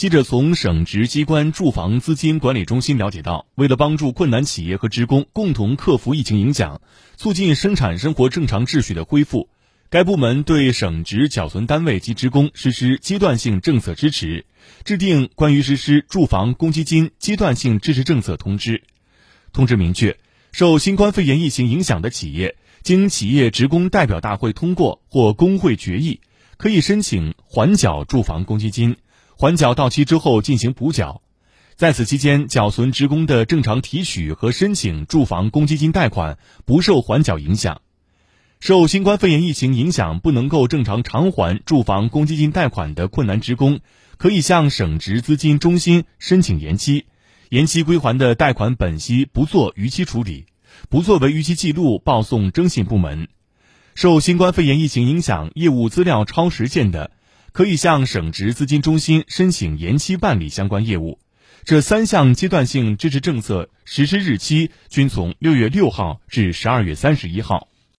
记者从省直机关住房资金管理中心了解到，为了帮助困难企业和职工共同克服疫情影响，促进生产生活正常秩序的恢复，该部门对省直缴存单位及职工实施阶段性政策支持，制定关于实施住房公积金阶段性支持政策通知。通知明确，受新冠肺炎疫情影响的企业，经企业职工代表大会通过或工会决议，可以申请缓缴住房公积金。缓缴到期之后进行补缴，在此期间缴存职工的正常提取和申请住房公积金贷款不受缓缴影响。受新冠肺炎疫情影响不能够正常偿还住房公积金贷款的困难职工，可以向省直资金中心申请延期，延期归还的贷款本息不做逾期处理，不作为逾期记录报送征信部门。受新冠肺炎疫情影响业务资料超时限的。可以向省直资金中心申请延期办理相关业务，这三项阶段性支持政策实施日期均从六月六号至十二月三十一号。